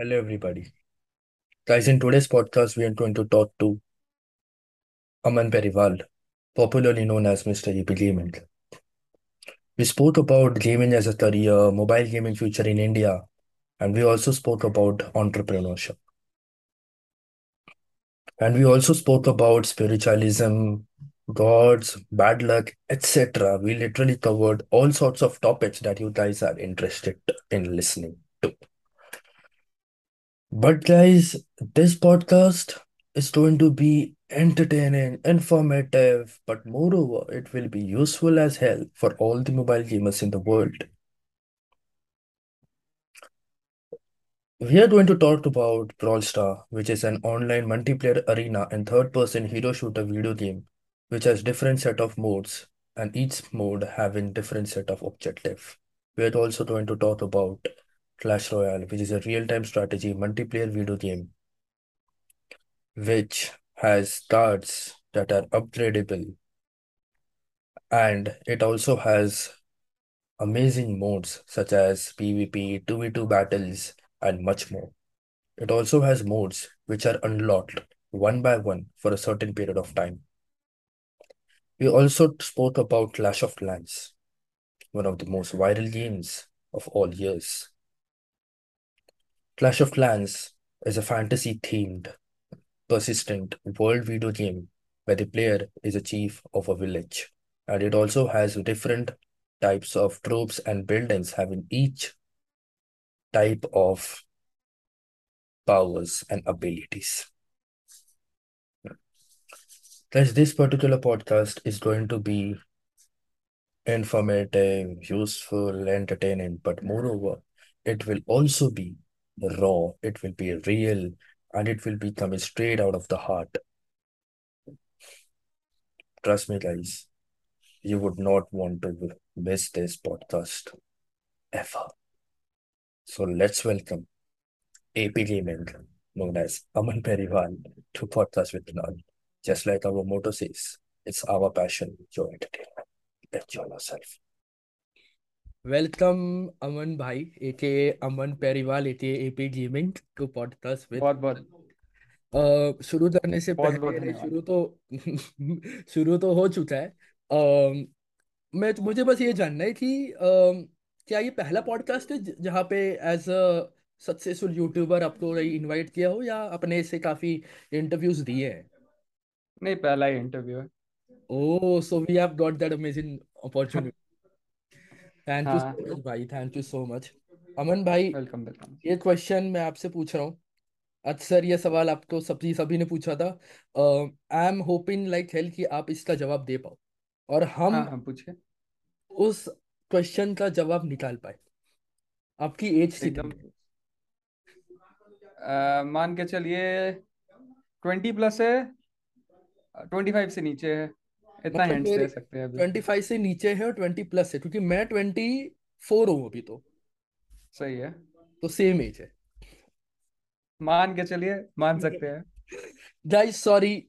Hello, everybody. Guys, in today's podcast, we are going to talk to Aman Periwal, popularly known as Mr. Gaming. We spoke about gaming as a career, mobile gaming future in India, and we also spoke about entrepreneurship. And we also spoke about spiritualism, gods, bad luck, etc. We literally covered all sorts of topics that you guys are interested in listening to. But guys, this podcast is going to be entertaining, informative, but moreover, it will be useful as hell for all the mobile gamers in the world. We are going to talk about Brawl Star, which is an online multiplayer arena and third-person hero shooter video game, which has different set of modes, and each mode having different set of objective. We are also going to talk about Clash Royale, which is a real-time strategy multiplayer video game, which has cards that are upgradable, and it also has amazing modes such as PvP, 2v2 battles, and much more. It also has modes which are unlocked one by one for a certain period of time. We also spoke about Clash of Clans, one of the most viral games of all years. Clash of Clans is a fantasy themed, persistent world video game where the player is a chief of a village. And it also has different types of troops and buildings having each type of powers and abilities. Guys, this particular podcast is going to be informative, useful, entertaining, but moreover, it will also be raw, it will be real, and it will be coming straight out of the heart. Trust me, guys, you would not want to miss this podcast ever. So let's welcome AP Gaming, known as Aman Periwal, to Podcast with None. Just like our motto says, it's our passion, your entertainment. Enjoy yourself. Welcome Aman भाई AK Aman Periwal AK AP gaming to podcast with बहुत बहुत। शुरू करने से बहुत बहुत पहले धन्यवाद। शुरू तो शुरू तो हो चुका है। अ, मैं मुझे बस ये जानना है कि क्या ये पहला पॉडकास्ट है जहाँ पे एज अ सक्सेसफुल यूट्यूबर आपको इनवाइट किया हो या अपने से काफ़ी इंटरव्यूज़ दिए हैं? नहीं पहला ही इंटरव्यू है। ओह so we have got that amazing opportunity thank you so much भाई thank you so much Aman भाई वेलकम वेलकम ये क्वेश्चन मैं आपसे पूछ रहा हूँ। अक्सर ये सवाल आपको सभी सभी ने पूछा था। I am hoping like hell कि आप इसका जवाब दे पाओ। और हम हाँ हाँ पूछिए। उस क्वेश्चन का जवाब निकाल पाए। आपकी एज एकदम। अ, मान के चलिए ट्वेंटी प्लस है ट्वेंटी फाइव से नीचे है। इतना मतलब हिंट्स दे सकते हैं अभी। ट्वेंटी फाइव से नीचे है और ट्वेंटी प्लस है क्योंकि मैं ट्वेंटी फोर हूँ अभी तो। सही है। तो सेम एज है। मान के चलिए मान सकते हैं। गाइस सॉरी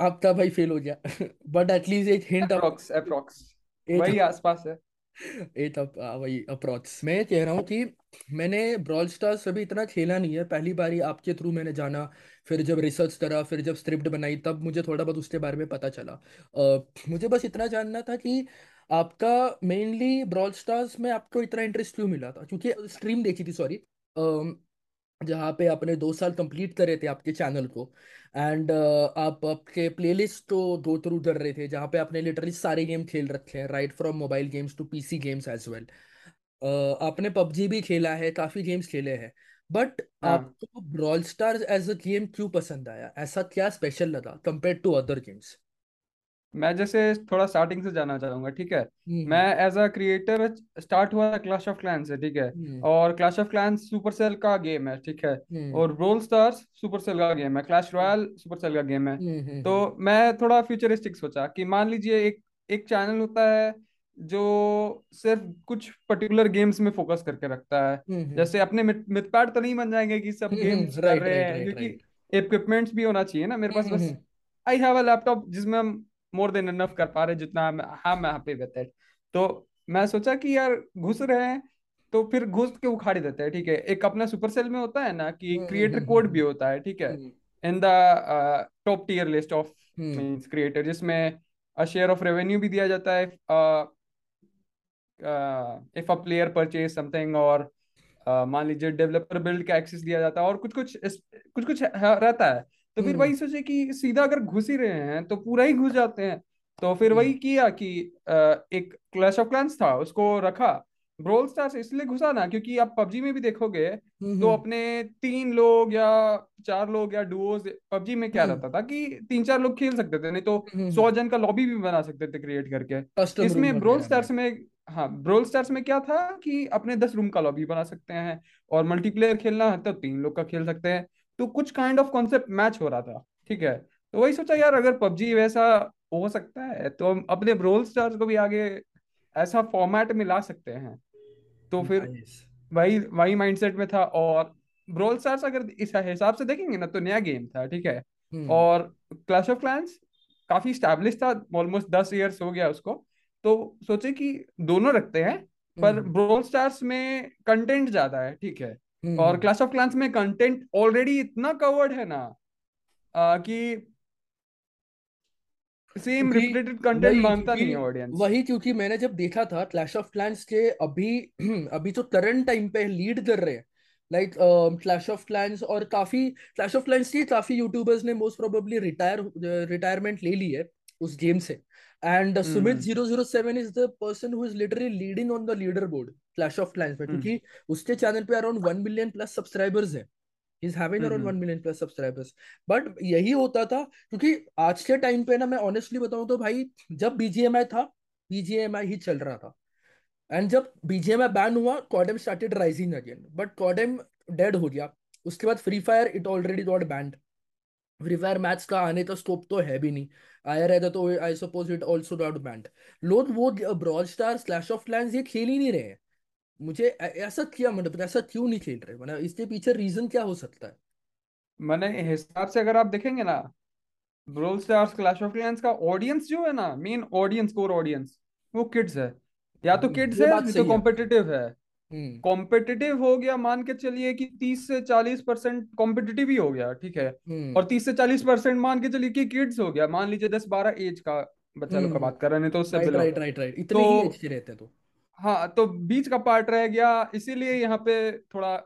आपका भाई फेल हो गया। बट एटलीस्ट एक हिंट अप्रोक्स अप्रोक्स वही आसपास है। अप वही अप्रोच मैं कह रहा हूँ कि मैंने ब्रॉल स्टार्स अभी इतना खेला नहीं है। पहली बार ही आपके थ्रू मैंने जाना फिर जब रिसर्च करा फिर जब स्क्रिप्ट बनाई तब मुझे थोड़ा बहुत उसके बारे में पता चला। uh, मुझे बस इतना जानना था कि आपका मेनली ब्रॉल स्टार्स में आपको इतना इंटरेस्ट क्यों मिला था? क्योंकि स्ट्रीम देखी थी सॉरी जहाँ पे आपने दो साल कंप्लीट करे थे आपके चैनल को। एंड uh, आप आपके प्लेलिस्ट को गो थ्रू कर रहे थे जहाँ पे आपने लिटरली सारे गेम खेल रखे हैं right from mobile games to PC games as well आपने पबजी भी खेला है काफ़ी गेम्स खेले हैं। बट हाँ। आपको brawl star as a game क्यों पसंद आया? ऐसा क्या स्पेशल लगा कंपेयर टू अदर गेम्स मैं जैसे थोड़ा स्टार्टिंग से जाना चाहूँगा ठीक है? हम्म मैं एज अ क्रिएटर स्टार्ट हुआ था क्लैश ऑफ़ क्लैंस से ठीक है? हम्म। और क्लैश ऑफ़ क्लैंस सुपरसेल का गेम है ठीक है? हम्म। और ब्रोल स्टार्स सुपरसेल का गेम है क्लैश रॉयल सुपरसेल का गेम है। तो मैं थोड़ा फ्यूचरिस्टिक सोचा कि मान लीजिए एक एक चैनल होता है जो सिर्फ़ कुछ पर्टिकुलर गेम्स में फोकस करके रखता है। जैसे अपने मिथपैट तो नहीं बन जाएँगे कि सब गेम्स कर रहे हैं क्योंकि इक्विपमेंट्स भी होना चाहिए ना मेरे पास बस आई हैव अ लैपटॉप जिसमें हम मोर देन इनफ कर पा रहे जितना हम हम यहाँ पे विद इट तो मैं सोचा कि यार घुस रहे हैं तो फिर घुस के उखाड़ देते हैं ठीक है? एक अपना सुपरसेल में होता है ना कि हम्म हम्म क्रिएटर हम्म कोड भी हम्म होता है ठीक है? हम्म। In the top tier list of hmm. Means creator जिसमें अ शेयर ऑफ़ रेवेन्यू भी दिया जाता है if a player purchase something और मान लीजिए डेवलपर बिल्ड का एक्सेस दिया जाता है और कुछ कुछ कुछ कुछ रहता है। तो फिर हम्म। वही सोचे कि सीधा अगर घुस ही रहे हैं तो पूरा ही घुस जाते हैं। तो फिर वही हम्म। किया कि एक क्लैश ऑफ़ क्लैंस था उसको रखा। ब्रोल स्टार्स इसलिए घुसा ना क्योंकि आप पबजी में भी देखोगे हम्म तो हम्म। अपने तीन लोग या चार लोग या डुओज पबजी में क्या हम्म। रहता था कि तीन चार लोग खेल सकते थे नहीं तो हम्म सौ जन का लॉबी भी बना सकते थे क्रिएट करके। इसमें ब्रोल स्टार्स में हाँ ब्रोल स्टार्स में क्या था कि अपने दस रूम का लॉबी बना सकते हैं और मल्टीप्लेयर खेलना है तो तीन लोग का खेल सकते हैं। तो कुछ काइंड ऑफ़ कॉन्सेप्ट मैच हो रहा था ठीक है? तो वही सोचा यार अगर पबजी वैसा हो सकता है तो हम अपने ब्रोल स्टार्स को भी आगे ऐसा फॉर्मेट में ला सकते हैं। तो फिर वही वही माइंडसेट में था और ब्रोल स्टार्स अगर इस हिसाब से देखेंगे ना तो नया गेम था ठीक है? हम्म। और क्लैश ऑफ़ क्लैंस काफ़ी स्टैब्लिश था ऑलमोस्ट दस इयर्स हो गया उसको। तो सोचे कि दोनों रखते हैं पर हम्म। ब्रोल स्टार्स में कंटेंट ज़्यादा है ठीक है? और क्लैश ऑफ़ क्लैंस में कंटेंट ऑलरेडी इतना कवर्ड है ना आ, कि सेम रिपीटेड कंटेंट क्योंकि नहीं है ऑडियंस वही क्योंकि मैंने जब देखा था क्लैश ऑफ़ क्लैंस के अभी अभी तो करंट टाइम पे लीड कर रहे हैं। लाइक क्लैश ऑफ़ क्लैंस और काफ़ी क्लैश ऑफ़ क्लैंस की काफ़ी यूट्यूबर्स ने मोस्ट प्रोबेबली रिटायर रिटायरमेंट ले ली है उस गेम से। And Sumit zero zero seven is the person who is literally leading on the leader board clash of clans में हम्म। क्योंकि उसके चैनल पे around one million plus subscribers है। Is having around one million plus subscribers but यही होता था क्योंकि आज के टाइम पे ना मैं ऑनेस्टली बताऊँ तो भाई जब बीजीएमआई था बीजीएमआई ही चल रहा था। एंड जब बीजीएमआई बैन हुआ CODM started rising again but CODM dead हो गया। उसके बाद free fire it already got banned free fire match का आने का स्कोप तो है भी नहीं। आया रहता तो I suppose it also got banned लोग वो brawl star clash of clans ये खेल ही नहीं रहे हैं। मुझे ऐसा क्या मतलब ऐसा क्यों नहीं खेल रहे? मतलब इसके पीछे रीजन क्या हो सकता है? मैंने हिसाब से अगर आप देखेंगे ना brawl stars clash of clans का ऑडियंस जो है ना मेन ऑडियंस कोर ऑडियंस वो किड्स है। या तो किड्स है बात नहीं तो सही है। कॉम्पिटिटिव है। हम्म। कॉम्पिटिटिव हो गया मान के चलिए कि तीस से चालीस परसेंट कॉम्पिटिटिव ही हो गया ठीक है? हम्म। और तीस से चालीस परसेंट मान के चलिए कि किड्स हो गया मान लीजिए दस बारह एज का बच्चा लोग का हम्म। बात कर रहे हैं तो उससे राइट राइट राइट राइट इतने तो ही एज के रहते हैं तो। हाँ तो बीच का पार्ट रह गया इसीलिए यहाँ पे थोड़ा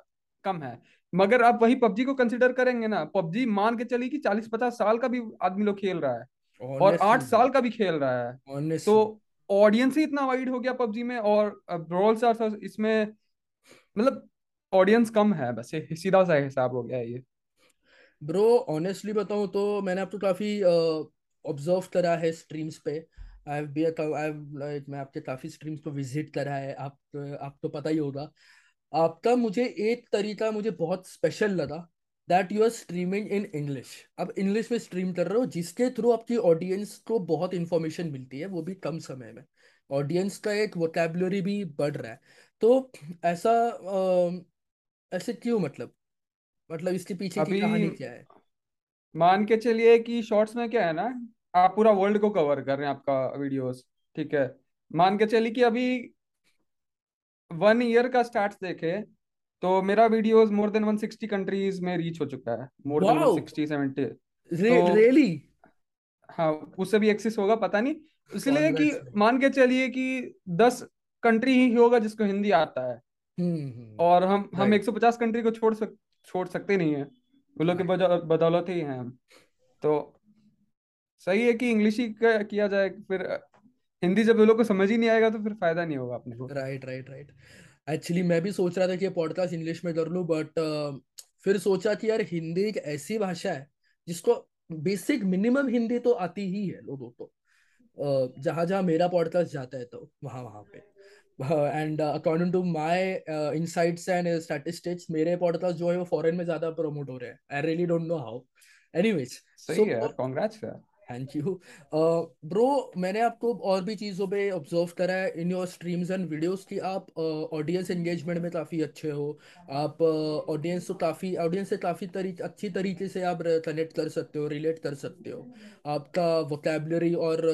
कम है। मगर आप वही पबजी को कंसिडर करेंगे ना पबजी मान के चली कि चालीस पचास साल का भी आदमी लोग खेल रहा है। और आठ साल का भी खेल रहा है। तो ऑनेस्टली ऑडियंस ही इतना वाइड हो गया पबजी में और ब्रॉल स्टार्स इसमें मतलब ऑडियंस कम है बस सीधा सा हिसाब हो गया है ये। ब्रो ऑनेस्टली बताऊँ तो मैंने आपको काफ़ी ऑब्ज़र्व करा है स्ट्रीम्स पे। I have be I like मैं आपके काफ़ी स्ट्रीम्स पे विज़िट करा है। आप आप तो पता ही होगा। आपका मुझे एक तरीका मुझे बहुत स्पेशल लगा that you are streaming in English अब इंग्लिश में स्ट्रीम कर रहे हो जिसके थ्रू आपकी ऑडियंस को बहुत इंफॉर्मेशन मिलती है वो भी कम समय में। ऑडियंस का एक वोकेबलरी भी बढ़ रहा है। तो ऐसा अ, ऐसे क्यों मतलब? मतलब इसके पीछे की कहानी क्या है? मान के चलिए कि शॉर्ट्स में क्या है ना आप पूरा वर्ल्ड को कवर कर रहे हैं आपका वीडियोस ठीक है? मान के चलिए कि अभी वन ईयर का स्टार्ट देखे तो मेरा वीडियोस मोर देन 160 कंट्रीज़ में रीच हो चुका है मोर देन वाओ 160 70 रे, तो रियली हाँ उससे भी एक्सेस होगा पता नहीं। इसलिए कि मान के चलिए कि दस कंट्री ही होगा जिसको हिंदी आता है। हम्म और हम हम राइट 150 कंट्री को छोड़ सक छोड़ सकते नहीं है। वो लोग के बदौलत ही हैं हम। तो सही है कि इंग्लिश ही किया जाए फिर हिंदी जब लोग को समझ ही नहीं आएगा तो फिर फ़ायदा नहीं होगा अपने को। राइट राइट राइट एक्चुअली मैं भी सोच रहा था कि पॉडकास्ट इंग्लिश में कर लूँ बट फिर सोचा कि यार हिंदी एक ऐसी भाषा है जिसको बेसिक मिनिमम हिंदी तो आती ही है लोगों को। uh, जहाँ जहाँ मेरा पॉडकास्ट जाता है तो वहाँ वहाँ पे। And according to my insights and statistics मेरे पॉडकास्ट जो है वो फॉरेन में ज़्यादा प्रमोट हो रहे हैं। I really don't know how anyways सही है कॉन्ग्रेट्स यार। थैंक यू ब्रो मैंने आपको और भी चीज़ों पे ऑब्ज़र्व करा है. In your streams and videos कि आप ऑडियंस uh, एंगेजमेंट में काफ़ी अच्छे हो. आप ऑडियंस uh, तो काफ़ी ऑडियंस से काफ़ी तरीके अच्छी तरीके से आप कनेक्ट कर सकते हो रिलेट कर सकते हो. आपका वोकेबलरी और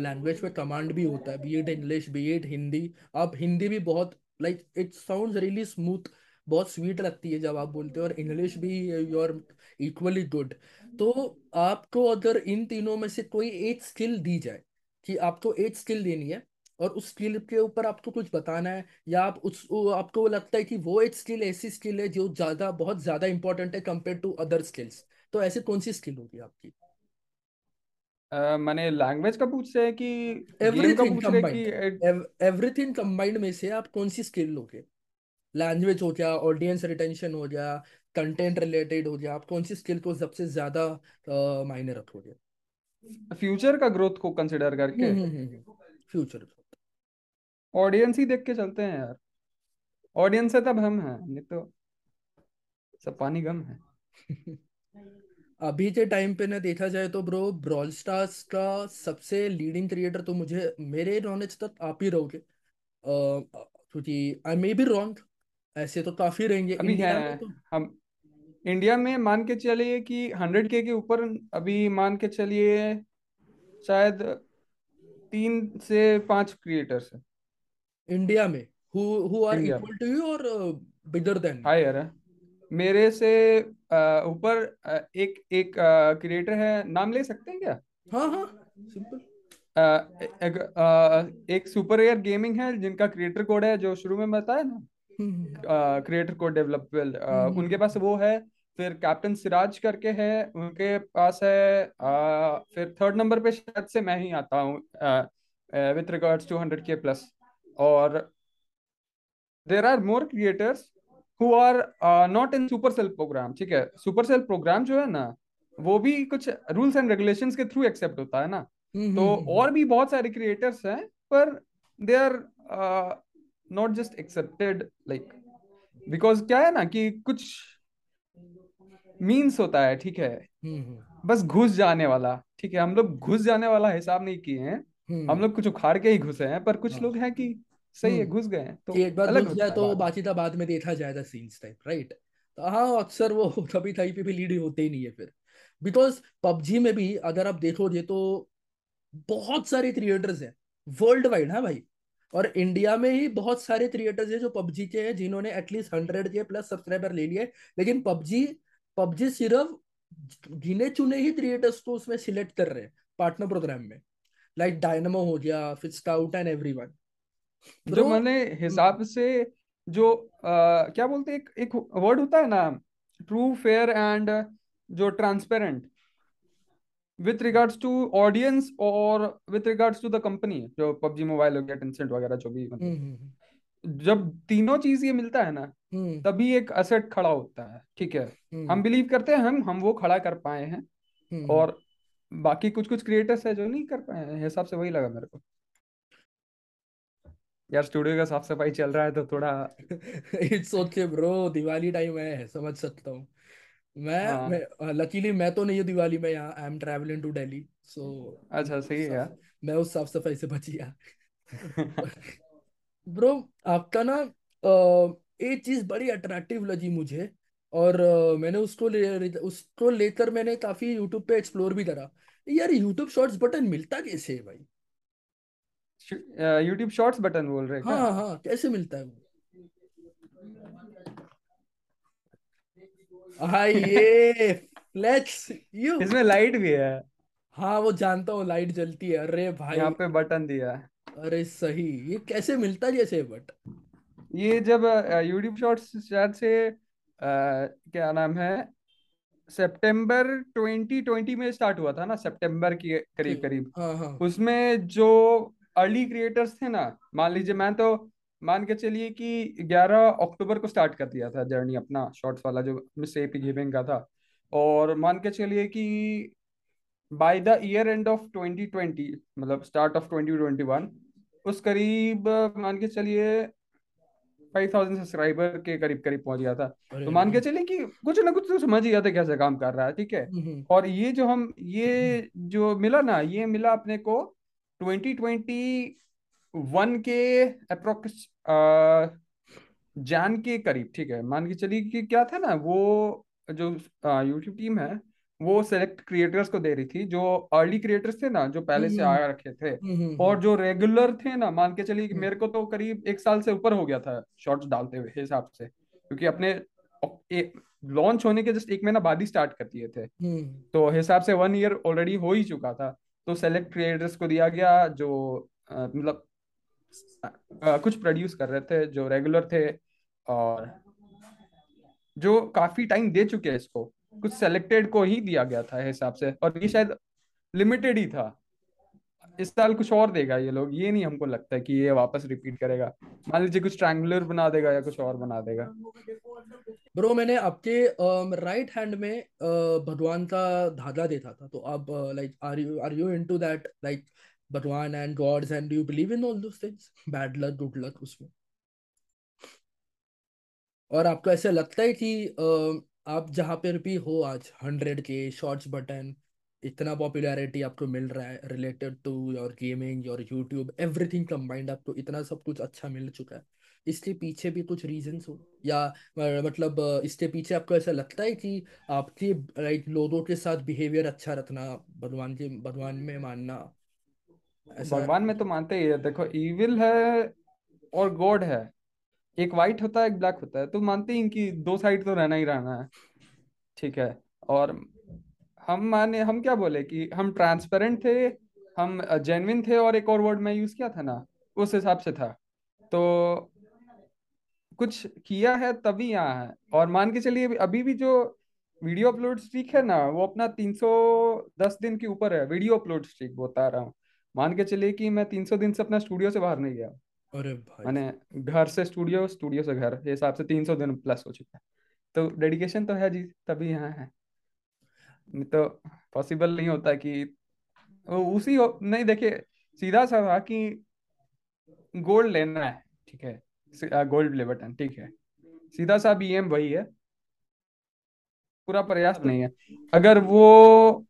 लैंग्वेज पे कमांड भी होता है be it English be it Hindi आप हिंदी भी बहुत like it sound really smooth बहुत स्वीट लगती है जब आप बोलते हो और इंग्लिश भी यू आर इक्वली गुड तो आपको अगर इन तीनों में से कोई एक स्किल दी जाए कि आपको एक स्किल देनी है और उस स्किल के ऊपर आपको कुछ बताना है या आप उस आपको लगता है कि वो एक स्किल ऐसी स्किल है जो ज़्यादा बहुत ज़्यादा इंपॉर्टेंट है कंपेयर टू अदर स्किल्स तो ऐसी कौन सी स्किल होगी आपकी? अ, मैंने लैंग्वेज का पूछ रहे हैं कि एवरीथिंग कंबाइंड एवरीथिंग कंबाइंड में से आप कौन सी स्किल लोगे? लैंग्वेज हो गया ऑडियंस रिटेंशन हो गया कंटेंट रिलेटेड हो गया आप कौन सी स्किल को सबसे ज़्यादा मायने रखोगे? फ्यूचर का ग्रोथ को कंसिडर करके? हम्म हम्म हम्म फ्यूचर ऑडियंस ही देख के चलते हैं यार। ऑडियंस है तब हम हैं नहीं तो सब पानी गम है। अभी के टाइम पे ना देखा जाए तो ब्रो ब्रॉल स्टार्स का सबसे लीडिंग क्रिएटर तो मुझे मेरे नॉलेज तक आप ही रहोगे। क्योंकि आई मे बी रॉन्ग ऐसे तो काफ़ी रहेंगे। अभी इंडिया है में तो हम इंडिया में मान के चलिए कि हंड्रेड के के ऊपर अभी मान के चलिए शायद तीन से पाँच क्रिएटर्स है। इंडिया में? Who who are equal to you और बिगर देन हायर है। मेरे से ऊपर एक एक क्रिएटर है। नाम ले सकते हैं क्या? हाँ हाँ। सिंपल एक, एक सुपर एयर गेमिंग है जिनका क्रिएटर कोड है जो शुरू में बताया ना? क्रिएटर को डेवलपमेंट हम्म उनके पास वो है फिर कैप्टन सिराज करके है उनके पास है अ, फिर थर्ड नंबर पे शायद से मैं ही आता हूँ with regards to hundred K plus और there are more creators who are not in Supercell program ठीक है? सुपर सेल प्रोग्राम जो है ना वो भी कुछ रूल्स एंड रेगुलेशंस के थ्रू एक्सेप्ट होता है ना? हम्म तो हम्म और भी बहुत सारे क्रिएटर्स हैं पर they are not just accepted like because क्या है ना कि कुछ मीन्स होता है ठीक है? हम्म हम्म। बस घुस जाने वाला ठीक है? हम लोग घुस जाने वाला हिसाब नहीं किए हैं। हम हम्म लोग कुछ उखाड़ के ही घुसे हैं पर कुछ हाँ। लोग हैं कि सही है घुस गए हैं तो एक बार अलग घुस जाए तो बाकी था बाद में देखा जाएगा सीन्स टाइप राइट तो हाँ अक्सर वो कभी कहीं पे भी लीड होते ही नहीं है फिर। बिकॉज़ पबजी में भी अगर आप देखोगे तो बहुत सारे क्रिएटर्स हैं वर्ल्ड वाइड है भाई। और इंडिया में ही बहुत सारे क्रिएटर्स हैं जो पबजी के हैं जिन्होंने at least hundred K plus subscriber ले लिए लेकिन पबजी पबजी सिर्फ़ गिने चुने ही क्रिएटर्स को उसमें सिलेक्ट कर रहे हैं पार्टनर प्रोग्राम में। लाइक डायनमो हो गया फिर स्काउट एंड एवरीवन जो मैंने हिसाब से जो अ, क्या बोलते हैं एक एक वर्ड होता है ना ट्रू फेयर एंड जो transparent with regards to audience और with regards to the company जो पबजी मोबाइल हो गया टेंसेंट वगैरह जो भी मतलब। हम्म जब तीनों चीज़ ये मिलता है ना हम्म। तभी एक असेट खड़ा होता है ठीक है? हम हम्म बिलीव करते हैं हम हम वो खड़ा कर पाए हैं। हम्म। और बाकी कुछ कुछ क्रिएटर्स है जो नहीं कर पाए हैं हिसाब से वही लगा मेरे को। यार स्टूडियो का साफ़ सफ़ाई चल रहा है तो थोड़ा it's okay bro Diwali time है समझ सकता हूँ। मैं हाँ। मैं लकीली मैं तो नहीं हूँ दिवाली में यहाँ I am travelling to Delhi so अच्छा सही है यार। मैं उस साफ़ सफ़ाई से बच गया। ब्रो आपका ना एक चीज़ बड़ी अट्रैक्टिव लगी मुझे और मैंने उसको ले उसको लेकर मैंने काफ़ी यूट्यूब पे एक्सप्लोर भी करा। यार यूट्यूब शॉर्ट्स बटन मिलता कैसे है भाई? यूट्यूब शॉर्ट्स बटन बोल रहे हैं क्या? हाँ हाँ कैसे मिलता है वो? हाँ ये फ्लेक्स यू। इसमें लाइट भी है। हाँ वो जानता हूँ लाइट जलती है। अरे भाई। यहाँ पे बटन दिया है। अरे सही ये कैसे मिलता है जैसे बट? ये जब यूट्यूब शॉर्ट्स शायद से अ, क्या नाम है सितंबर 2020 में स्टार्ट हुआ था ना सितंबर के करीब करीब हाँ हाँ। उसमें जो अर्ली क्रिएटर्स थे ना मान लीजिए मैं तो मान के चलिए कि 11 अक्टूबर को स्टार्ट कर दिया था जर्नी अपना शॉर्ट्स वाला जो मिस एपी गेमिंग का था। और मान के चलिए कि by the year end of 2020 मतलब स्टार्ट ऑफ़ 2021 उस करीब मान के चलिए 5000 सब्सक्राइबर के करीब करीब पहुँच गया था। तो मान के। चलिए कि कुछ ना कुछ तो समझ ही जाते कैसे काम कर रहा है ठीक है? हम्म, हम्म, और ये जो हम ये जो मिला ना ये मिला अपने को 2021 के अप्रोक्स जैन के करीब ठीक है। मान के चलिए कि क्या था ना वो जो यूट्यूब टीम है वो सेलेक्ट क्रिएटर्स को दे रही थी जो अर्ली क्रिएटर्स थे ना जो पहले से हम्म आ रखे थे हम्म हम्म और जो रेगुलर थे ना मान के चलिए मेरे को तो करीब एक साल से ऊपर हो गया था शॉर्ट्स डालते हुए हिसाब से क्योंकि अपने लॉन्च होने के जस्ट एक महीना बाद ही स्टार्ट कर दिए थे। तो हिसाब से वन ईयर ऑलरेडी हो ही चुका था। तो सेलेक्ट क्रिएटर्स को दिया गया जो मतलब कुछ प्रोड्यूस कर रहे थे, जो रेगुलर थे और जो काफ़ी टाइम दे चुके हैं इसको। कुछ सेलेक्टेड को ही दिया गया था हिसाब से और ये शायद लिमिटेड ही था। इस साल कुछ और देगा ये लोग। ये नहीं हमको लगता है कि ये वापस रिपीट करेगा। मान लीजिए कुछ ट्रायंगुलर बना देगा या कुछ और बना देगा। ब्रो मैंने आपके राइट हैंड में भगवान का धागा देखा था। तो आप like are you are you into that like भगवान and gods and you believe in all those things bad luck good luck उसमें। और आपको ऐसा लगता है कि आप जहाँ पर भी हो आज हंड्रेड के शॉर्ट्स बटन इतना पॉपुलैरिटी आपको मिल रहा है related to your gaming your YouTube everything combined आपको इतना सब कुछ अच्छा मिल चुका है। इसके पीछे भी कुछ रीजंस हो? या मतलब इसके पीछे आपको ऐसा लगता है कि आपके लाइक लोगों के साथ बिहेवियर अच्छा रखना, भगवान के, भगवान में मानना भगवान में तो मानते ही है देखो इविल है और गॉड है। एक व्हाइट होता है एक ब्लैक होता है। तो मानते ही हैं कि दो साइड तो रहना ही रहना है। ठीक है। और हम माने हम क्या बोले कि हम ट्रांसपेरेंट थे हम जेनविन थे और एक और वर्ड मैं यूज़ किया था ना उस हिसाब से था। तो कुछ किया है तभी यहाँ है। और मान के चलिए अभी भी जो वीडियो अपलोड स्ट्रीक है ना वो अपना 310 दिन के ऊपर है वीडियो अपलोड स्ट्रीक बता रहा हूँ। मान के चलिए कि मैं 300 दिन से अपना स्टूडियो से बाहर नहीं गया। अरे भाई। मैंने घर से स्टूडियो स्टूडियो से घर ये हिसाब से 300 दिन प्लस हो चुका है। तो डेडिकेशन तो है जी तभी यहाँ है। नहीं तो पॉसिबल नहीं होता कि वो उसी हो- नहीं देखिए सीधा सा था कि गोल्ड लेना है ठीक है। गोल्ड प्ले बटन ठीक है। सीधा सा बी एम वही है। पूरा प्रयास नहीं है। अगर वो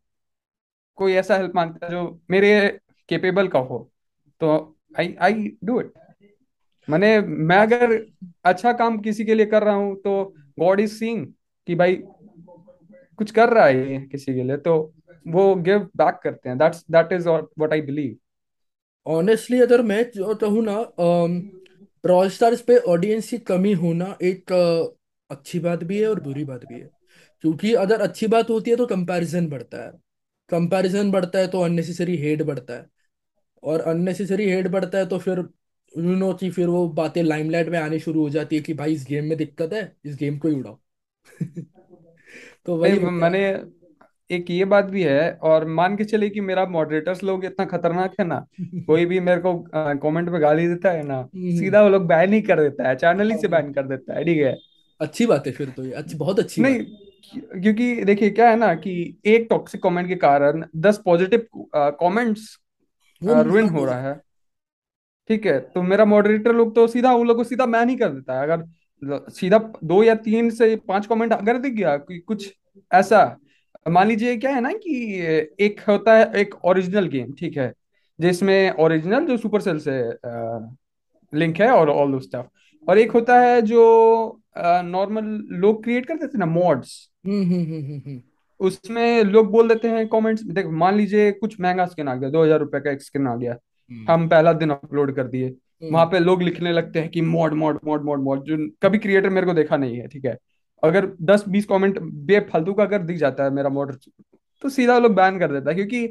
कोई ऐसा हेल्प माँगता जो मेरे केपेबल का हो तो आई आई डू इट मैंने मैं अगर अच्छा काम किसी के लिए कर रहा हूँ तो गॉड इज़ सीइंग कि भाई कुछ कर रहा है किसी के लिए तो वो गिव बैक करते हैं। That's that is what I believe honestly अगर मैं कहूँ ना ब्रॉल स्टार्स पे ऑडियंस की कमी होना एक अ, अच्छी बात भी है और बुरी बात भी है। क्योंकि अगर अच्छी बात होती है तो कंपैरिजन बढ़ता है। कंपैरिजन बढ़ता है तो अननेसेसरी हेट बढ़ता है। और अननेसेसरी हेट बढ़ता है तो फिर यू नो कि फिर वो बातें लाइमलाइट में आनी शुरू हो जाती है कि भाई इस गेम में दिक्कत है इस गेम को ही उड़ाओ। तो वही नहीं होता है। मैंने एक ये बात भी है और मान के चले कि मेरा मॉडरेटर्स लोग इतना खतरनाक है ना कोई भी मेरे को कमेंट में गाली देता है ना हम्म, सीधा वो लोग बैन ही कर देता है चैनल ही से बैन कर देता है ठीक है? अच्छी बात है फिर तो ये अच्छी बहुत अच्छी बात नहीं क्यों- क्योंकि देखिए क्या है ना कि एक टॉक्सिक कमेंट के कारण दस पॉजिटिव कमेंट्स वो रुइन हो रहा है। ठीक है तो मेरा मॉडरेटर लोग तो सीधा उन लोग को सीधा बैन ही कर देता है। अगर सीधा दो या तीन से पाँच कमेंट अगर दिख गया कि कुछ ऐसा। मान लीजिए क्या है ना कि एक होता है एक ओरिजिनल गेम ठीक है। जिसमें ओरिजिनल जो सुपर सेल से लिंक है और ऑल दो स्टफ़ और एक होता है जो नॉर्मल लोग क्रिएट करते थे ना मॉड्स उसमें लोग बोल देते हैं कमेंट्स देख मान लीजिए कुछ महँगा स्किन आ गया दो हज़ार रुपए का एक स्किन आ गया हम्म। हम पहला दिन अपलोड कर दिए वहाँ हम्म पे लोग लिखने लगते हैं कि mod mod mod mod mod जो कभी क्रिएटर मेरे को देखा नहीं है ठीक है? अगर दस बीस कमेंट बेफालतू का अगर दिख जाता है मेरा मॉड तो सीधा लोग बैन कर देता है क्योंकि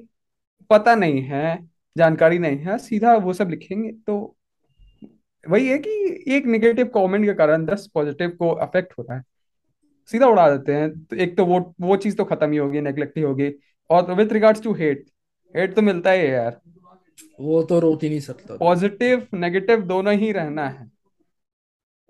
पता नहीं है जानकारी नहीं है सीधा वो सब लिखेंगे तो वही है कि एक नेगेटिव कमेंट के कारण दस पॉजिटिव को अफेक्ट होता है। सीधा उड़ा देते हैं। तो एक तो वो वो चीज़ तो खत्म ही होगी नेग्लेक्ट ही होगी। और with regards to hate hate तो मिलता ही है यार। वो तो रोक ही नहीं सकता। पॉजिटिव नेगेटिव दोनों ही रहना है।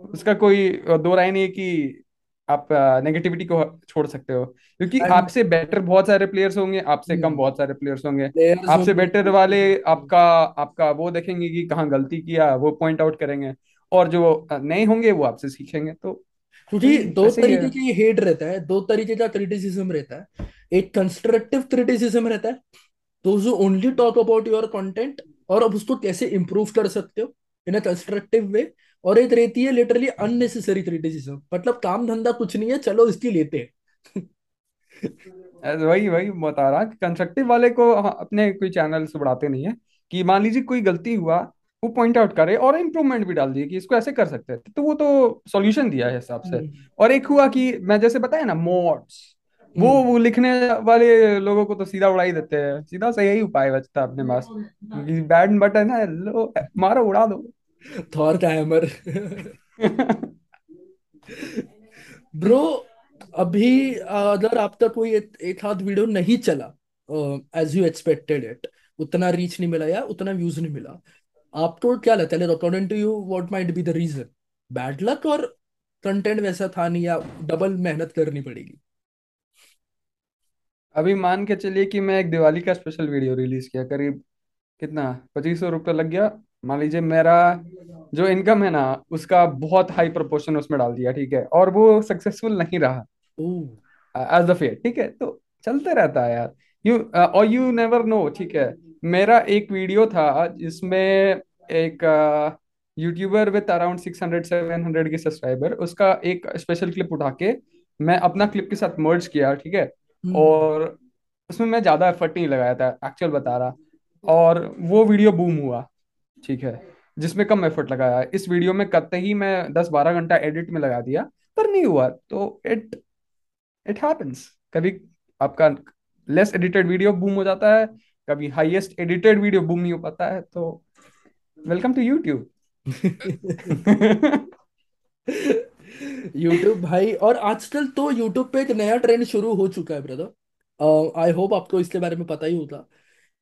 उसका कोई दो राय नहीं है कि आप नेगेटिविटी को छोड़ सकते हो। क्योंकि आपसे बेटर बहुत सारे प्लेयर्स होंगे आपसे कम हम्म बहुत सारे प्लेयर्स होंगे। आपसे बेटर वाले आपका आपका वो देखेंगे कि कहाँ गलती किया वो पॉइंट आउट करेंगे। और जो नहीं होंगे वो आपसे सीखेंगे। तो क्योंकि दो तरीके का हेट रहता है दो तरीके का क्रिटिसिज्म रहता है। एक कंस्ट्रक्टिव क्रिटिसिज्म रहता है those who only talk about your content और अब उसको कैसे इंप्रूव कर सकते हो इन अ कंस्ट्रक्टिव वे और एक रहती है लिटरली अननेसेसरी क्रिटिसिज्म मतलब काम धंधा कुछ नहीं है चलो इसकी लेते हैं। वही वही बता रहा कंस्ट्रक्टिव वाले को अपने कोई चैनल से बढ़ाते नहीं है। कि मान लीजिए कोई गलती हुआ वो पॉइंट आउट करे और इम्प्रूवमेंट भी डाल दिए कि इसको ऐसे कर सकते हैं। तो वो तो सॉल्यूशन दिया है हिसाब से। हम्म। और एक हुआ कि मैं जैसे बताया ना मॉड्स वो हम्म। वो लिखने वाले लोगों को तो सीधा उड़ा ही देते हैं। सीधा सही ही उपाय बचता अपने पास। बैड बटन है लो मारो उड़ा दो। थॉर का हैमर ब्रो अभी अगर आप तक कोई एक, हाथ वीडियो नहीं चला एज यू एक्सपेक्टेड इट उतना रीच नहीं मिला या उतना व्यूज़ नहीं मिला आपको क्या लगता है according to you what might be the reason bad luck और कंटेंट वैसा था नहीं या डबल मेहनत करनी पड़ेगी? अभी मान के चलिए कि मैं एक दिवाली का स्पेशल वीडियो रिलीज़ किया करीब कितना? पच्चीस सौ रुपये लग गया। मान लीजिए मेरा जो इनकम है ना उसका बहुत हाई प्रोपोर्शन उसमें डाल दिया ठीक है? और वो सक्सेसफुल नहीं रहा। एज द फेयर ठीक है? तो चलते रहता है यार। यू और यू नेवर नो ठीक है? मेरा एक वीडियो था जिसमें एक YouTuber with around six hundred seven hundred के सब्सक्राइबर उसका एक स्पेशल क्लिप उठा के मैं अपना क्लिप के साथ मर्ज किया ठीक है? हम्म। और उसमें मैं ज़्यादा एफर्ट नहीं लगाया था एक्चुअल बता रहा। और वो वीडियो बूम हुआ ठीक है? जिसमें कम एफर्ट लगाया। इस वीडियो में कतई मैं दस बारह घंटा एडिट में लगा दिया पर नहीं हुआ। तो इट इट हैपेंस कभी आपका लेस एडिटेड वीडियो बूम हो जाता है कभी हाईएस्ट एडिटेड वीडियो बूम नहीं हो पाता है तो वेलकम टू यूट्यूब यूट्यूब भाई, और आजकल तो यूट्यूब पे एक नया ट्रेंड शुरू हो चुका है ब्रदर आई होप आपको इसके बारे में पता ही होगा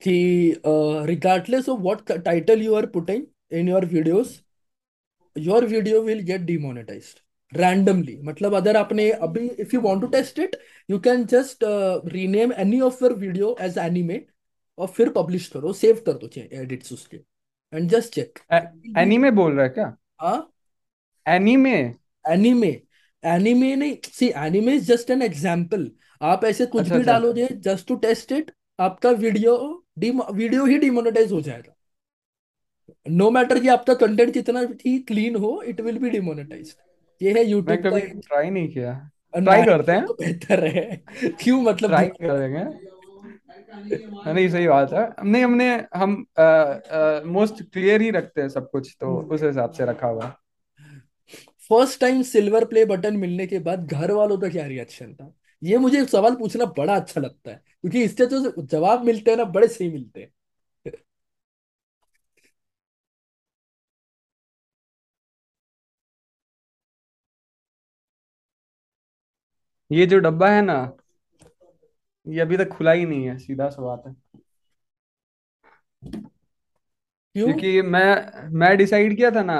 कि regardless of what title you are putting in your videos your video will get demonetized randomly मतलब अगर आपने अभी if you want to test it you can just rename any of your video as anime और फिर publish करो save कर दो edits उसके एंड जस्ट चेक एनीमे बोल रहा है क्या? हाँ? एनीमे एनीमे एनीमे नहीं see anime is just an example आप ऐसे कुछ अच्छा भी अच्छा। डालोगे जस्ट टू टेस्ट इट आपका वीडियो वीडियो ही डिमोनेटाइज हो जाएगा. नो मैटर कि आपका कंटेंट कितना भी क्लीन हो इट विल बी डिमोनेटाइज ये है यूट्यूब का कभी ट्राई नहीं किया। ट्राई करते हैं। तो बेहतर है। क्यों मतलब ट्राई धोखा कर देंगे नहीं सही बात है। नहीं हमने हम मोस्ट क्लियर ही रखते हैं सब कुछ तो उस हिसाब से रखा हुआ first time silver play button मिलने के बाद घर वालों का क्या रिएक्शन था? ये मुझे सवाल पूछना बड़ा अच्छा लगता है क्योंकि इससे जो जवाब मिलते हैं ना बड़े सही मिलते हैं। ये जो डब्बा है ना ये अभी तक खुला ही नहीं है सीधा सा बात है। क्यों? क्योंकि मैं मैं डिसाइड किया था ना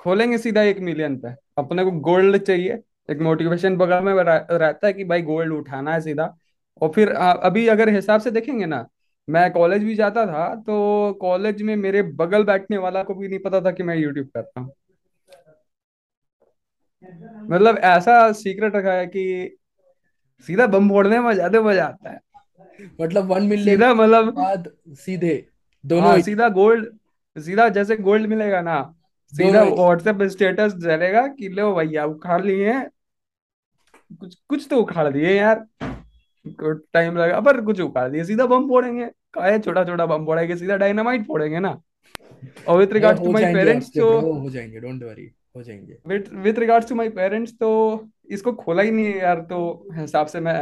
खोलेंगे सीधा एक मिलियन पे। अपने को गोल्ड चाहिए एक मोटिवेशन बगल में रहता है कि भाई गोल्ड उठाना है सीधा। और फिर अभी अगर हिसाब से देखेंगे ना मैं कॉलेज भी जाता था तो कॉलेज में मेरे बगल बैठने वाला को भी नहीं पता था कि मैं यूट्यूब करता हूँ। मतलब ऐसा सीक्रेट रखा है कि सीधा बम फोड़ने में ज़्यादा मज़ा आता है। मतलब वन मिलियन सीधा मतलब बाद सीधे दोनों हाँ सीधा गोल्ड सीधा जैसे गोल्ड मिलेगा ना सीधा व्हाट्सएप स्टेटस चलेगा कि लो भैया उखाड़ लिए हैं। कुछ कुछ तो उखाड़ दिए यार। टाइम लगा पर कुछ उखाड़ दिए। सीधा बम फोड़ेंगे। काहे छोटा छोटा बम फोड़ेंगे? सीधा डायनामाइट फोड़ेंगे ना। और with regards to my parents तो हो जाएँगे डोंट वरी हो जाएँगे। With regards to my parents तो इसको खोला ही नहीं है यार तो हिसाब से मैं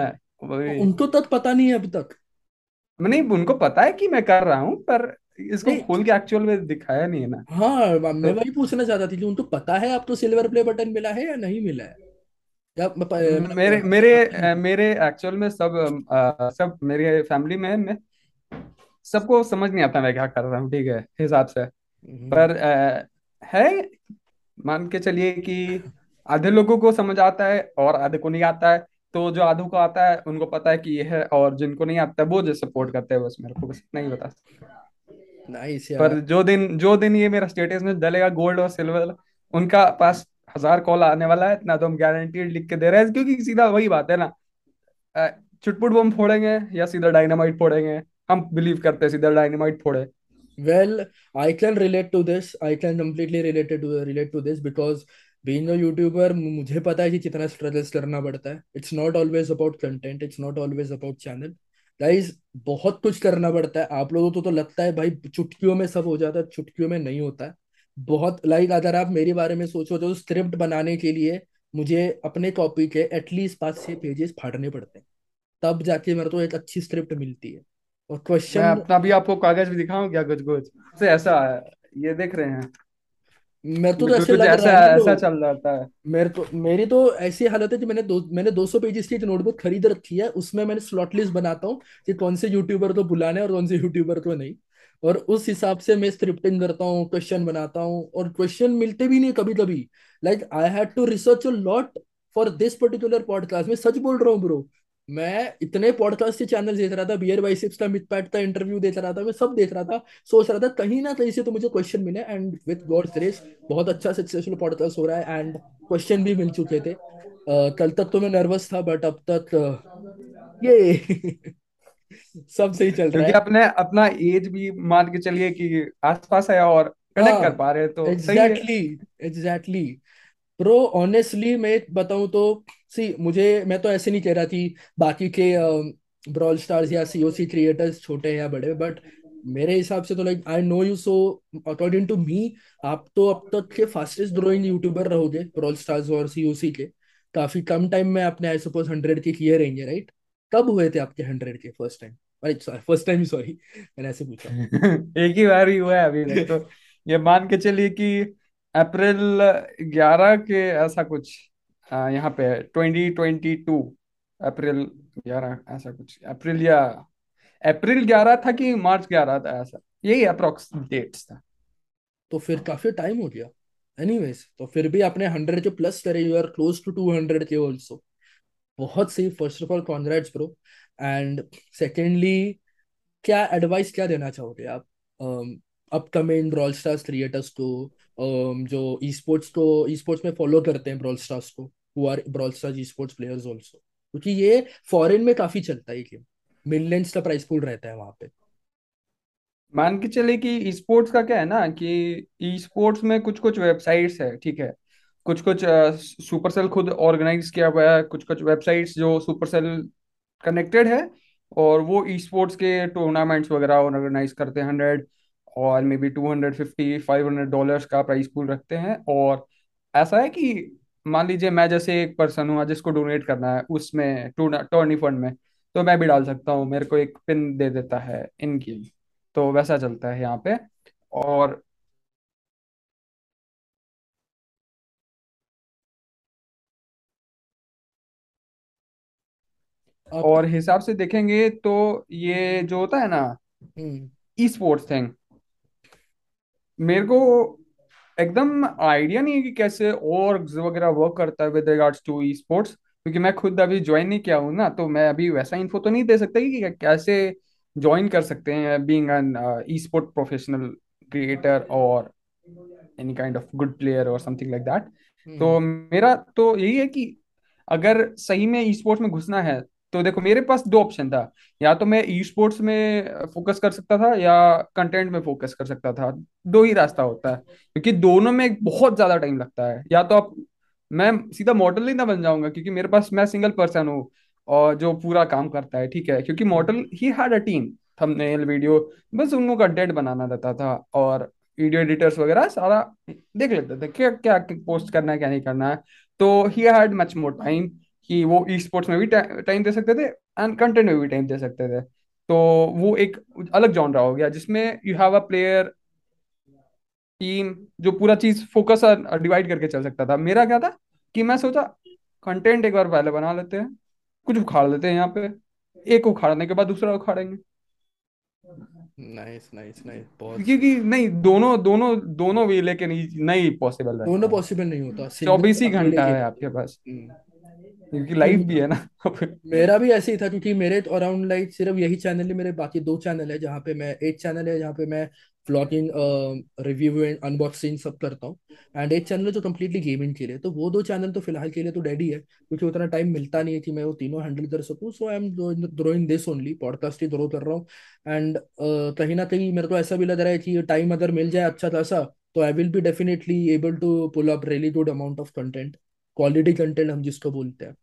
तो उनको तक पता नहीं है अभी तक। नहीं उनको पता है कि मैं कर रहा हूँ पर इसको खोल के एक्चुअल में दिखाया नहीं है ना। हाँ तो, मैं तो वही पूछना चाहता थी कि उनको पता है आपको सिल्वर प्ले बटन मिला है या नहीं मिला है? या म- प- मेरे मतलब मेरे मेरे एक्चुअल में सब सब मेरे फैमिली में मैं सबको समझ नहीं आता मैं क्या कर रहा हूँ ठीक है हिसाब से। हम्म, पर अ, है मान के चलिए कि आधे लोगों को समझ आता है और आधे को नहीं आता है। तो जो आधों को आता है उनको पता है कि ये है और जिनको नहीं आता वो जो सपोर्ट करते हैं बस मेरे को बस नहीं बता। नाइस पर जो दिन जो दिन ये मेरा स्टेटस में डलेगा गोल्ड और सिल्वर उनका पास हज़ार कॉल आने वाला है इतना तो हम गारंटीड लिख के दे रहे हैं क्योंकि सीधा वही बात है ना। चुटपुट बम फोड़ेंगे या सीधा डायनामाइट फोड़ेंगे? हम बिलीव करते हैं सीधा डायनामाइट फोड़े। Well, I can relate to this. I can completely relate to relate to this because being a YouTuber मुझे पता है कि कितना स्ट्रगल्स करना पड़ता है। It's not always about content it's not always about channel guys बहुत कुछ करना पड़ता है। आप लोगों को तो लगता है भाई चुटकियों में सब हो जाता है चुटकियों में नहीं होता है। बहुत लाइक अगर आप मेरे बारे में सोचो तो स्क्रिप्ट बनाने के लिए मुझे अपने कॉपी के एटलीस्ट पाँच छह पेजेस फाड़ने पड़ते हैं। तब जाके मेरे को एक अच्छी स्क्रिप्ट मिलती है। और क्वेश्चन अपना भी आपको कागज़ भी दिखाऊँ क्या? कुछ कुछ से ऐसा है। ये देख रहे हैं। मेरे को तो ऐसे लग रहा ऐसा है ऐसा चल रहा है मेरे तो मेरी तो ऐसी हालत है कि मैंने दो मैंने 200 पेजेस की एक नोटबुक खरीद रखी है उसमें मैंने स्लॉट लिस्ट बनाता हूँ कि कौन से यूट्यूबर तो बुलाने और कौन से यूट्यूबर तो नहीं। और उस हिसाब से मैं स्क्रिप्टिंग करता हूँ क्वेश्चन बनाता हूँ और क्वेश्चन मिलते भी नहीं कभी कभी like I had to research a lot for this particular podcast मैं सच बोल रहा हूँ ब्रो मैं इतने पॉडकास्ट के चैनल देख रहा था बियर बाइसेप्स का मिथ पैट का इंटरव्यू देख रहा था मैं सब देख रहा था। सोच रहा था कहीं ना कहीं से तो मुझे क्वेश्चन मिले एंड विद गॉड्स ग्रेस बहुत अच्छा सक्सेसफुल पॉडकास्ट हो रहा है एंड क्वेश्चन भी मिल चुके थे। uh, कल तक तो मैं नर्वस था बट अब तक uh, ये सब सही चल रहा है। अपने अपना एज भी मान के चलिए कि आसपास है और कनेक्ट कर हाँ पा रहे हैं तो एग्जैक्टली एग्जैक्टली ब्रो ऑनेस्टली मैं बताऊँ तो सी मुझे, मैं तो ऐसे नहीं कह रहा थी बाकी के ब्रॉल स्टार्स या सीओसी क्रिएटर्स छोटे या बड़े बट मेरे हिसाब से तो like I know you so according to me आप तो अब तक के फास्टेस्ट ग्रोइंग यूट्यूबर रहोगे ब्रॉल स्टार्स और सीओसी के। काफ़ी कम टाइम में आपने आई सपोज़ हंड्रेड के किए रहेंगे राइट कब हुए थे आपके हंड्रेड के first time sorry first time sorry मैंने ऐसे पूछा। एक ही बार ही हुआ है अभी तो ये मान के चलिए कि अप्रैल ग्यारह के ऐसा कुछ। यहाँ पे ट्वेंटी ट्वेंटी टू अप्रैल ग्यारह ऐसा कुछ अप्रैल या अप्रैल ग्यारह था कि मार्च ग्यारह था ऐसा। यही अप्रोक्स डेट्स था। तो फिर काफ़ी टाइम हो गया। एनीवेज तो फिर भी आपने हंड्रेड के प्लस करे you are close to two hundred के ऑल्सो बहुत सही first of all congrats bro and secondly क्या एडवाइस क्या देना चाहोगे आप? अपकमिंग ब्रॉल स्टार्स क्रिएटर्स को um, जो ई स्पोर्ट्स को ई स्पोर्ट्स में फॉलो करते हैं ब्रॉल स्टार्स को। Are Brawl Stars esports players also क्योंकि ये फॉरेन में काफ़ी चलता है गेम मिलियंस का प्राइस पूल रहता है वहाँ पे. मान के चले कि स्पोर्ट्स का क्या है ना कि ई स्पोर्ट्स में कुछ कुछ वेबसाइट्स है, ठीक है? कुछ कुछ सुपरसेल खुद ऑर्गेनाइज किया हुआ है कुछ कुछ वेबसाइट्स जो सुपरसेल कनेक्टेड है, और वो ई स्पोर्ट्स के टूर्नामेंट्स वगैरह ऑर्गेनाइज करते हैं हंड्रेड और maybe two hundred fifty five hundred dollars का प्राइस पूल रखते हैं, और ऐसा है कि मान लीजिए मैं जैसे एक पर्सन हूँ जिसको डोनेट करना है उसमें टोर्नी फंड में तो मैं भी डाल सकता हूँ मेरे को एक पिन दे देता है इनकी। तो वैसा चलता है यहाँ पे। और और हिसाब से देखेंगे तो ये जो होता है ना ई स्पोर्ट्स थिंग मेरे को एकदम आइडिया नहीं है कि कैसे orgs वगैरह वर्क करता है with regards to esports क्योंकि मैं खुद अभी ज्वाइन नहीं किया हूँ ना तो मैं अभी वैसा इन्फो तो नहीं दे सकता कि कैसे ज्वाइन कर सकते हैं being an esport professional creator और any kind of good player और समथिंग लाइक दैट तो मेरा तो यही है कि अगर सही में ई स्पोर्ट्स में घुसना है तो देखो, मेरे पास दो ऑप्शन था। या तो मैं ई स्पोर्ट्स में फोकस कर सकता था या कंटेंट में फोकस कर सकता था। दो ही रास्ता होता है, क्योंकि दोनों में बहुत ज़्यादा टाइम लगता है। या तो आप, मैं सीधा मॉडल ही ना बन जाऊँगा, क्योंकि मेरे पास, मैं सिंगल पर्सन हूँ और जो पूरा काम करता है, ठीक है। क्योंकि model he had a team thumbnail video बस उनको कंटेंट बनाना रहता था और वीडियो एडिटर्स वगैरह सारा देख लेते थे, क्या क्या पोस्ट करना है, क्या नहीं करना है। तो he had much more time कि वो ई स्पोर्ट्स में भी टाइम दे सकते थे एंड कंटेंट में भी टाइम दे सकते थे। तो वो एक अलग जॉनरा हो गया जिसमें you have a player team जो पूरा चीज़ फोकस डिवाइड करके चल सकता था। मेरा क्या था कि मैं सोचा कंटेंट एक बार पहले बना लेते हैं कुछ उखाड़ लेते हैं यहाँ पे। एक उखाड़ने के बाद दूसरा उखाड़ेंगे। नाइस नाइस नाइस बहुत क्योंकि नहीं दोनों दोनों दोनों वे लेके नहीं पॉसिबल दोनों रहता पॉसिबल नहीं होता। सिंगल चौबीस ही अकेले घंटा है आपके पास। हम्म। क्योंकि कि लाइफ भी है ना मेरा भी ऐसे ही था क्योंकि मेरे अराउंड लाइक सिर्फ़ यही चैनल है मेरे बाकी दो चैनल है जहाँ पे मैं एक चैनल है जहाँ पे मैं व्लॉगिंग रिव्यू एंड अनबॉक्सिंग सब करता हूँ एंड एक चैनल है जो कम्प्लीटली गेमिंग के लिए तो वो दो चैनल तो फ़िलहाल के लिए तो डैडी है क्योंकि उतना टाइम मिलता नहीं है कि मैं वो तीनों हैंडल कर सकूँ so I am growing this only podcast he grow कर रहा हूँ एंड कहीं ना कहीं मेरे को ऐसा भी लग रहा है कि टाइम अगर मिल जाए अच्छा खासा तो I will be definitely able to pull up really good amount of content quality content हम जिसको बोलते हैं।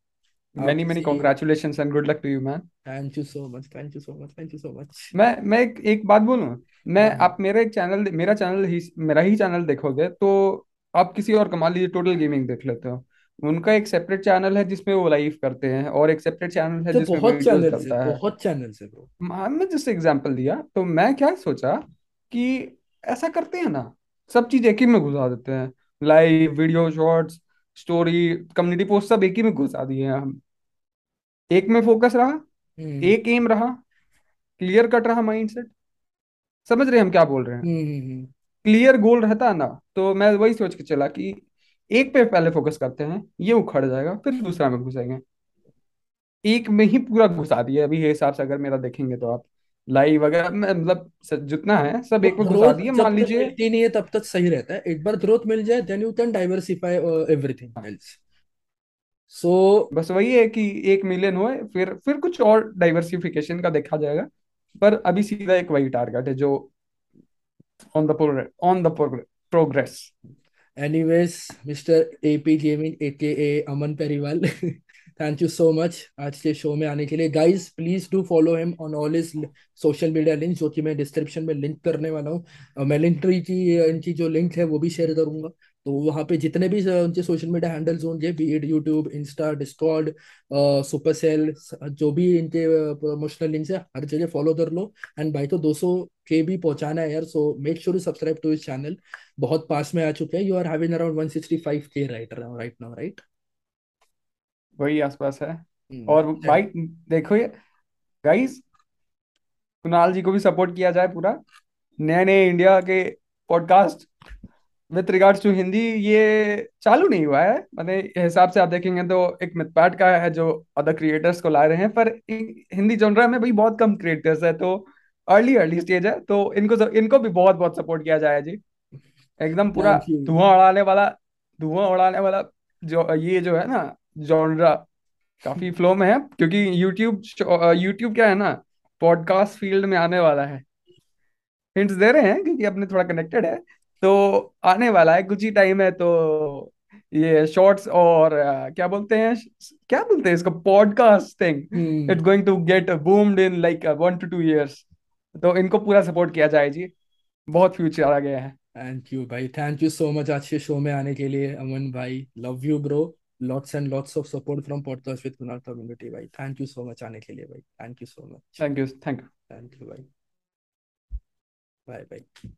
मेनी मेनी किसी congratulations and good luck to you man thank you so much thank you so much thank you so much मैं मैं एक, एक बात बोलूँ? मैं हाँ। आप मेरा एक चैनल मेरा चैनल ही मेरा ही चैनल देखोगे तो आप किसी और का मान लीजिए टोटल गेमिंग देख लेते हो। उनका एक सेपरेट चैनल है जिसमें वो लाइव करते हैं और एक सेपरेट चैनल है तो जिसमें बहुत वीडियोस चैनल्स है। बहुत चैनल्स है ब्रो हमने जैसे एग्जांपल दिया तो मैं क्या सोचा कि ऐसा करते हैं ना सब चीज़ एक ही में घुसा देते हैं। Live video shorts story community post सब एक ही में घुसा दिए हैं हम। एक में फोकस रहा हम्म। एक एम रहा क्लियर कट रहा माइंडसेट समझ रहे हैं हम क्या बोल रहे हैं? हम्म हम्म हम्म। क्लियर गोल रहता ना तो मैं वही सोच के चला कि एक पे पहले फोकस करते हैं ये उखड़ जाएगा फिर दूसरा में घुसेंगे। एक में ही पूरा घुसा दिया अभी ये हिसाब से अगर मेरा देखेंगे तो आप। लाइव वगैरह मतलब जितना है सब एक में घुसा दिए मान लीजिए। मिलती नहीं है तब तक सही रहता है। एक बार ग्रोथ मिल जाए then you can diversify everything else so बस वही है कि एक मिलियन होए फिर फिर कुछ और डाइवर्सिफिकेशन का देखा जाएगा। पर अभी सीधा एक वही टारगेट है जो on the on the progress anyways mister AP gaming AK Aman Periwal thank you so much आज के शो में आने के लिए। Guys please do follow him on all his social media link जो कि मैं डिस्क्रिप्शन में लिंक करने वाला हूँ। मैं लिंक ट्री की, इनकी जो लिंक है, वो भी शेयर करूँगा। तो वहाँ पे जितने भी उनके सोशल मीडिया हैंडल्स होंगे be it YouTube Insta Discord Supercell जो भी इनके प्रमोशनल लिंक्स है, हर जगह फॉलो कर लो। एंड भाई तो 200 के भी पहुंचाना है यार so make sure subscribe to इस चैनल बहुत पास में आ चुके हैं। यू आर हैविंग अराउंड 165 के राइट राइट नाउ राइट वही आसपास है। और भाई देखो ये गाइस कुणाल जी को भी सपोर्ट किया जाए पूरा। नए नए इंडिया के podcast with regards to Hindi ये चालू नहीं हुआ है। मैंने हिसाब से आप देखेंगे तो एक मिथपैट का है जो अदर क्रिएटर्स को ला रहे हैं। पर हिंदी जॉनरा में भाई बहुत कम क्रिएटर्स है तो अर्ली अर्ली स्टेज है। तो इनको इनको भी बहुत बहुत सपोर्ट किया जाए जी। एकदम पूरा धुआँ उड़ाने वाला धुआँ उड़ाने वाला जो ये जो है ना जॉनरा काफ़ी फ्लो में है क्योंकि यूट्यूब यूट्यूब क्या है ना पॉडकास्ट फ़ील्ड में आने वाला है। हिंट्स दे रहे हैं क्योंकि अपने थोड़ा कनेक्टेड है तो आने वाला है कुछ ही टाइम है तो ये शॉर्ट्स और uh, क्या बोलते हैं क्या बोलते हैं इसको podcasting it's going to get boomed in like one two two years तो इनको पूरा सपोर्ट किया जाए जी बहुत फ्यूचर आ गया है। थैंक यू भाई थैंक यू सो मच आज के शो में आने के लिए अमन भाई love you bro lots and lots of support from podcast with Kunal community भाई thank you so much आने के लिए भाई thank you so much thank you thank you thank you भाई bye bye